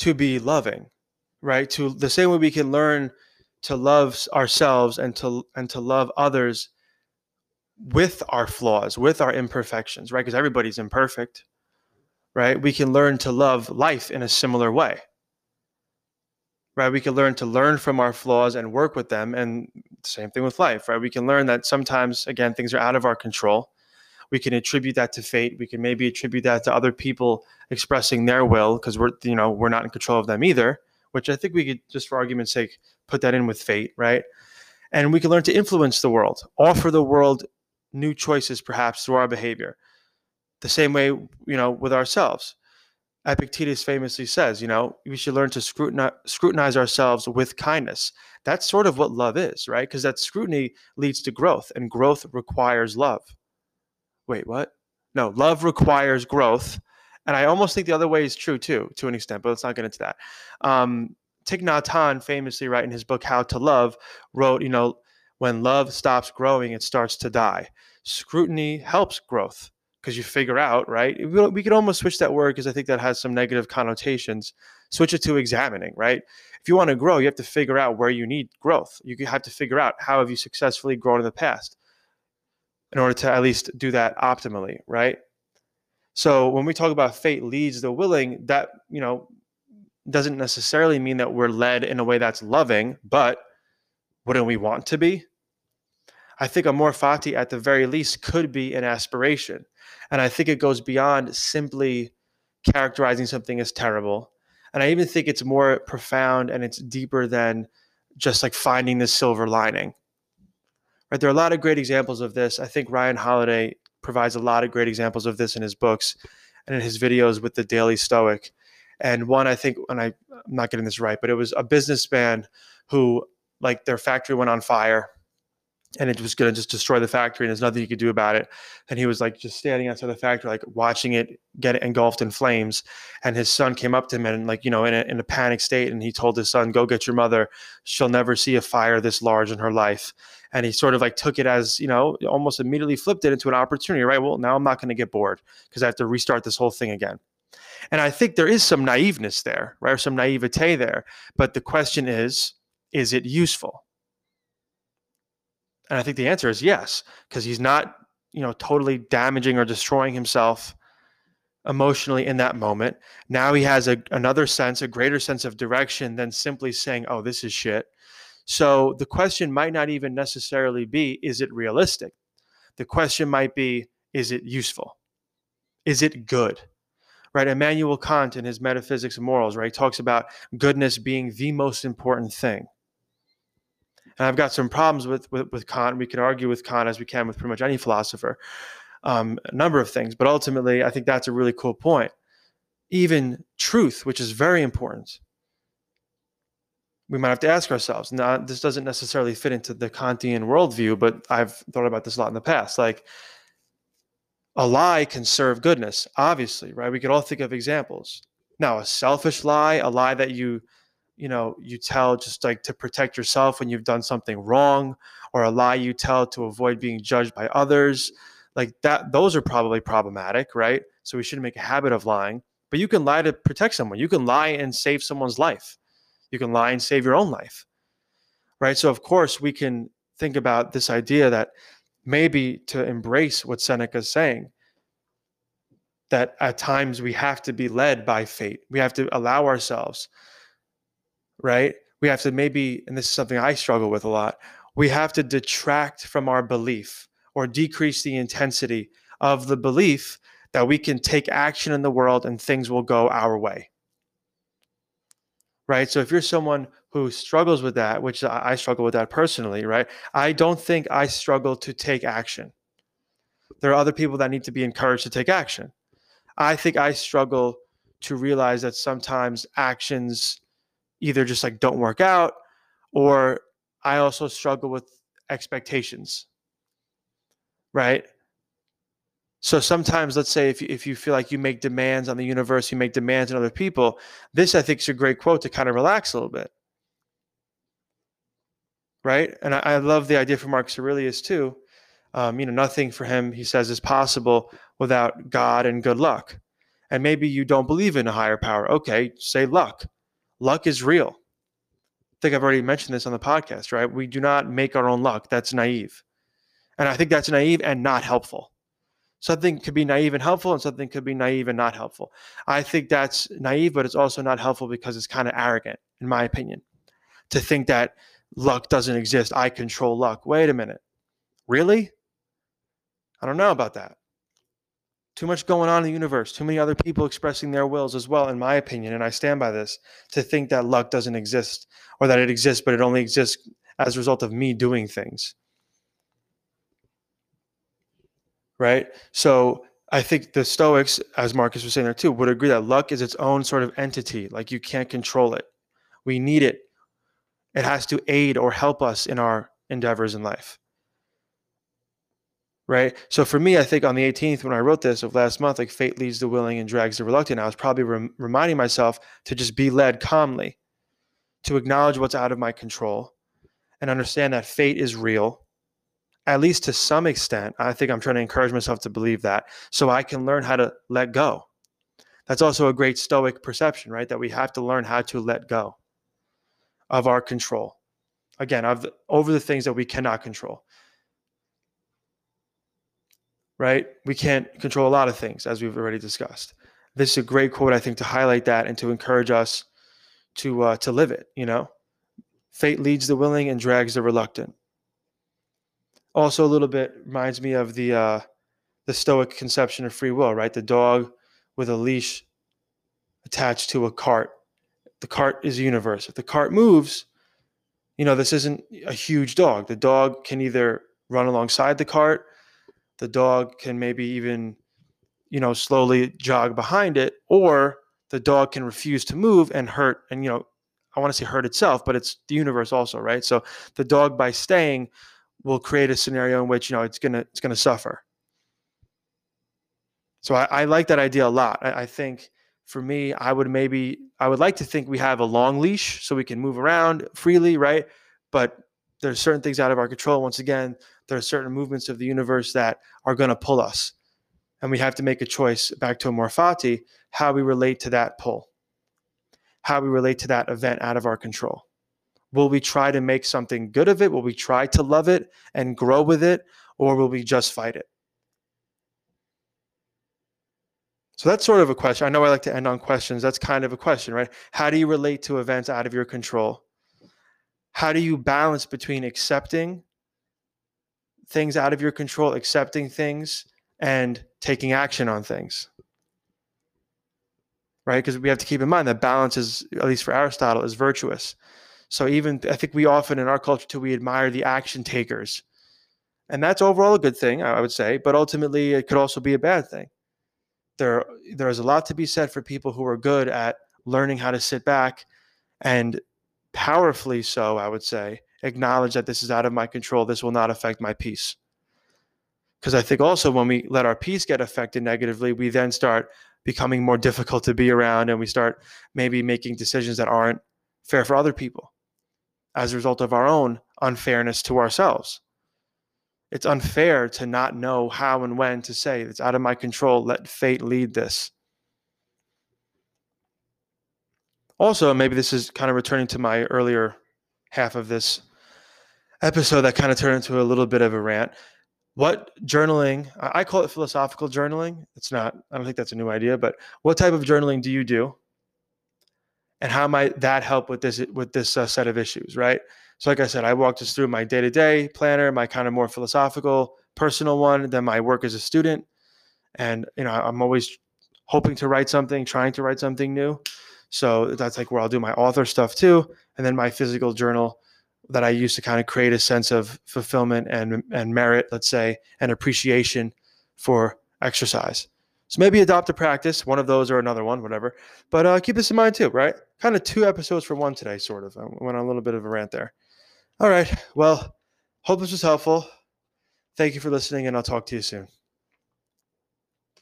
to be loving, right? To the same way we can learn to love ourselves and to and to love others with our flaws, with our imperfections, right? Because everybody's imperfect, right? We can learn to love life in a similar way. Right? We can learn to learn from our flaws and work with them and same thing with life, right? We can learn that sometimes again things are out of our control. We can attribute that to fate. We can maybe attribute that to other people expressing their will because we're you know, we're not in control of them either, which I think we could just for argument's sake put that in with fate, right? And we can learn to influence the world, offer the world new choices perhaps through our behavior. The same way, you know, with ourselves. Epictetus famously says, you know, we should learn to scrutinize, scrutinize ourselves with kindness. That's sort of what love is, right? Because that scrutiny leads to growth, and growth requires love. Wait, what? No, love requires growth. And I almost think the other way is true too, to an extent, but let's not get into that. Um, Thich Nhat Hanh famously, right, in his book How to Love, wrote, you know, when love stops growing, it starts to die. Scrutiny helps growth because you figure out, right? We could almost switch that word because I think that has some negative connotations. Switch it to examining, right? If you want to grow, you have to figure out where you need growth. You have to figure out how have you successfully grown in the past in order to at least do that optimally, right? So when we talk about fate leads the willing, that, you know, doesn't necessarily mean that we're led in a way that's loving, but wouldn't we want to be? I think amor fati at the very least could be an aspiration. And I think it goes beyond simply characterizing something as terrible. And I even think it's more profound and it's deeper than just like finding the silver lining. Right? There are a lot of great examples of this. I think Ryan Holiday provides a lot of great examples of this in his books and in his videos with the Daily Stoic. And one, I think, and I, I'm not getting this right, but it was a businessman who, like, their factory went on fire and it was going to just destroy the factory and there's nothing you could do about it and he was like just standing outside the factory like watching it get engulfed in flames and his son came up to him and like you know in a, in a panic state and he told his son go get your mother she'll never see a fire this large in her life and he sort of like took it as you know almost immediately flipped it into an opportunity right? Well now i'm not going to get bored because i have to restart this whole thing again. And i think there is some naiveness there right? Or some naivete there. But the question is is it useful? And I think the answer is yes, because he's not, you know, totally damaging or destroying himself emotionally in that moment. Now he has a, another sense, a greater sense of direction than simply saying, oh, this is shit. So the question might not even necessarily be, is it realistic? The question might be, is it useful? Is it good? Right? Immanuel Kant in his Metaphysics of Morals, right, talks about goodness being the most important thing. And I've got some problems with, with, with Kant. We can argue with Kant as we can with pretty much any philosopher, um, a number of things. But ultimately, I think that's a really cool point. Even truth, which is very important, we might have to ask ourselves. Now, this doesn't necessarily fit into the Kantian worldview, but I've thought about this a lot in the past. Like, a lie can serve goodness, obviously, right? We could all think of examples. Now, a selfish lie, a lie that you you know you tell just like to protect yourself when you've done something wrong or a lie you tell to avoid being judged by others like that those are probably problematic right so we shouldn't make a habit of lying but you can lie to protect someone you can lie and save someone's life you can lie and save your own life right so of course we can think about this idea that maybe to embrace what seneca is saying that at times we have to be led by fate we have to allow ourselves right? We have to maybe, and this is something I struggle with a lot, we have to detract from our belief or decrease the intensity of the belief that we can take action in the world and things will go our way. Right. So if you're someone who struggles with that, which I struggle with that personally, right? I don't think I struggle to take action. There are other people that need to be encouraged to take action. I think I struggle to realize that sometimes actions either just like don't work out or I also struggle with expectations. Right? So sometimes, let's say if you, if you feel like you make demands on the universe, you make demands on other people, this I think is a great quote to kind of relax a little bit. Right? And I, I love the idea from Marcus Aurelius too. Um, you know, nothing for him, he says, is possible without God and good luck. And maybe you don't believe in a higher power. Okay, say luck. Luck is real. I think I've already mentioned this on the podcast, right? We do not make our own luck. That's naive. And I think that's naive and not helpful. Something could be naive and helpful, and something could be naive and not helpful. I think that's naive, but it's also not helpful because it's kind of arrogant, in my opinion, to think that luck doesn't exist. I control luck. Wait a minute. Really? I don't know about that. Too much going on in the universe, too many other people expressing their wills as well, in my opinion, and I stand by this, to think that luck doesn't exist or that it exists, but it only exists as a result of me doing things. Right? So I think the Stoics, as Marcus was saying there too, would agree that luck is its own sort of entity. Like you can't control it. We need it. It has to aid or help us in our endeavors in life. Right. So for me, I think on the 18th, when I wrote this of last month, like fate leads the willing and drags the reluctant, I was probably rem- reminding myself to just be led calmly, to acknowledge what's out of my control and understand that fate is real at least to some extent, I think I'm trying to encourage myself to believe that so I can learn how to let go. That's also a great Stoic perception, right? That we have to learn how to let go of our control. Again, of the, over the things that we cannot control. Right? We can't control a lot of things, as we've already discussed. This is a great quote, I think, to highlight that and to encourage us to uh, to live it. You know, fate leads the willing and drags the reluctant also a little bit reminds me of the uh, the Stoic conception of free will, right? The dog with a leash attached to a cart. The cart is a universe. If the cart moves, you know, this isn't a huge dog. The dog can either run alongside the cart, the dog can maybe even, you know, slowly jog behind it, or the dog can refuse to move and hurt and, you know, I want to say hurt itself, but it's the universe also, right? So the dog by staying will create a scenario in which you know it's gonna it's gonna suffer. So I, I like that idea a lot. I, I, think for me, I would maybe I would like to think we have a long leash so we can move around freely, right? But there's certain things out of our control. Once again, there are certain movements of the universe that are going to pull us, and we have to make a choice. Back to amor fati, how we relate to that pull, how we relate to that event out of our control. Will we try to make something good of it? Will we try to love it and grow with it? Or will we just fight it? So that's sort of a question. I know I like to end on questions. That's kind of a question, right? How do you relate to events out of your control? How do you balance between accepting things out of your control, accepting things, and taking action on things? Right? Because we have to keep in mind that balance is, at least for Aristotle, is virtuous. So even I think we often in our culture too we admire the action takers, and that's overall a good thing I would say. But ultimately, it could also be a bad thing. There there is a lot to be said for people who are good at learning how to sit back and powerfully so I would say acknowledge that this is out of my control. This will not affect my peace. Because I think also when we let our peace get affected negatively, we then start becoming more difficult to be around and we start maybe making decisions that aren't fair for other people as a result of our own unfairness to ourselves. It's unfair to not know how and when to say, it's out of my control, let fate lead this. Also, maybe this is kind of returning to my earlier half of this episode that kind of turned into a little bit of a rant. What journaling, I call it philosophical journaling. It's not, I don't think that's a new idea, but what type of journaling do you do? And how might that help with this with this uh, set of issues right? So like i said i walked us through my day-to-day planner my kind of more philosophical personal one then my work as a student. And you know i'm always hoping to write something trying to write something new. So that's like where i'll do my author stuff too and then my physical journal that i use to kind of create a sense of fulfillment and and merit let's say and appreciation for exercise so maybe adopt a practice, one of those or another one, whatever. But uh, keep this in mind too, right? Kind of two episodes for one today, sort of. I went on a little bit of a rant there. All right. Well, hope this was helpful. Thank you for listening, and I'll talk to you soon.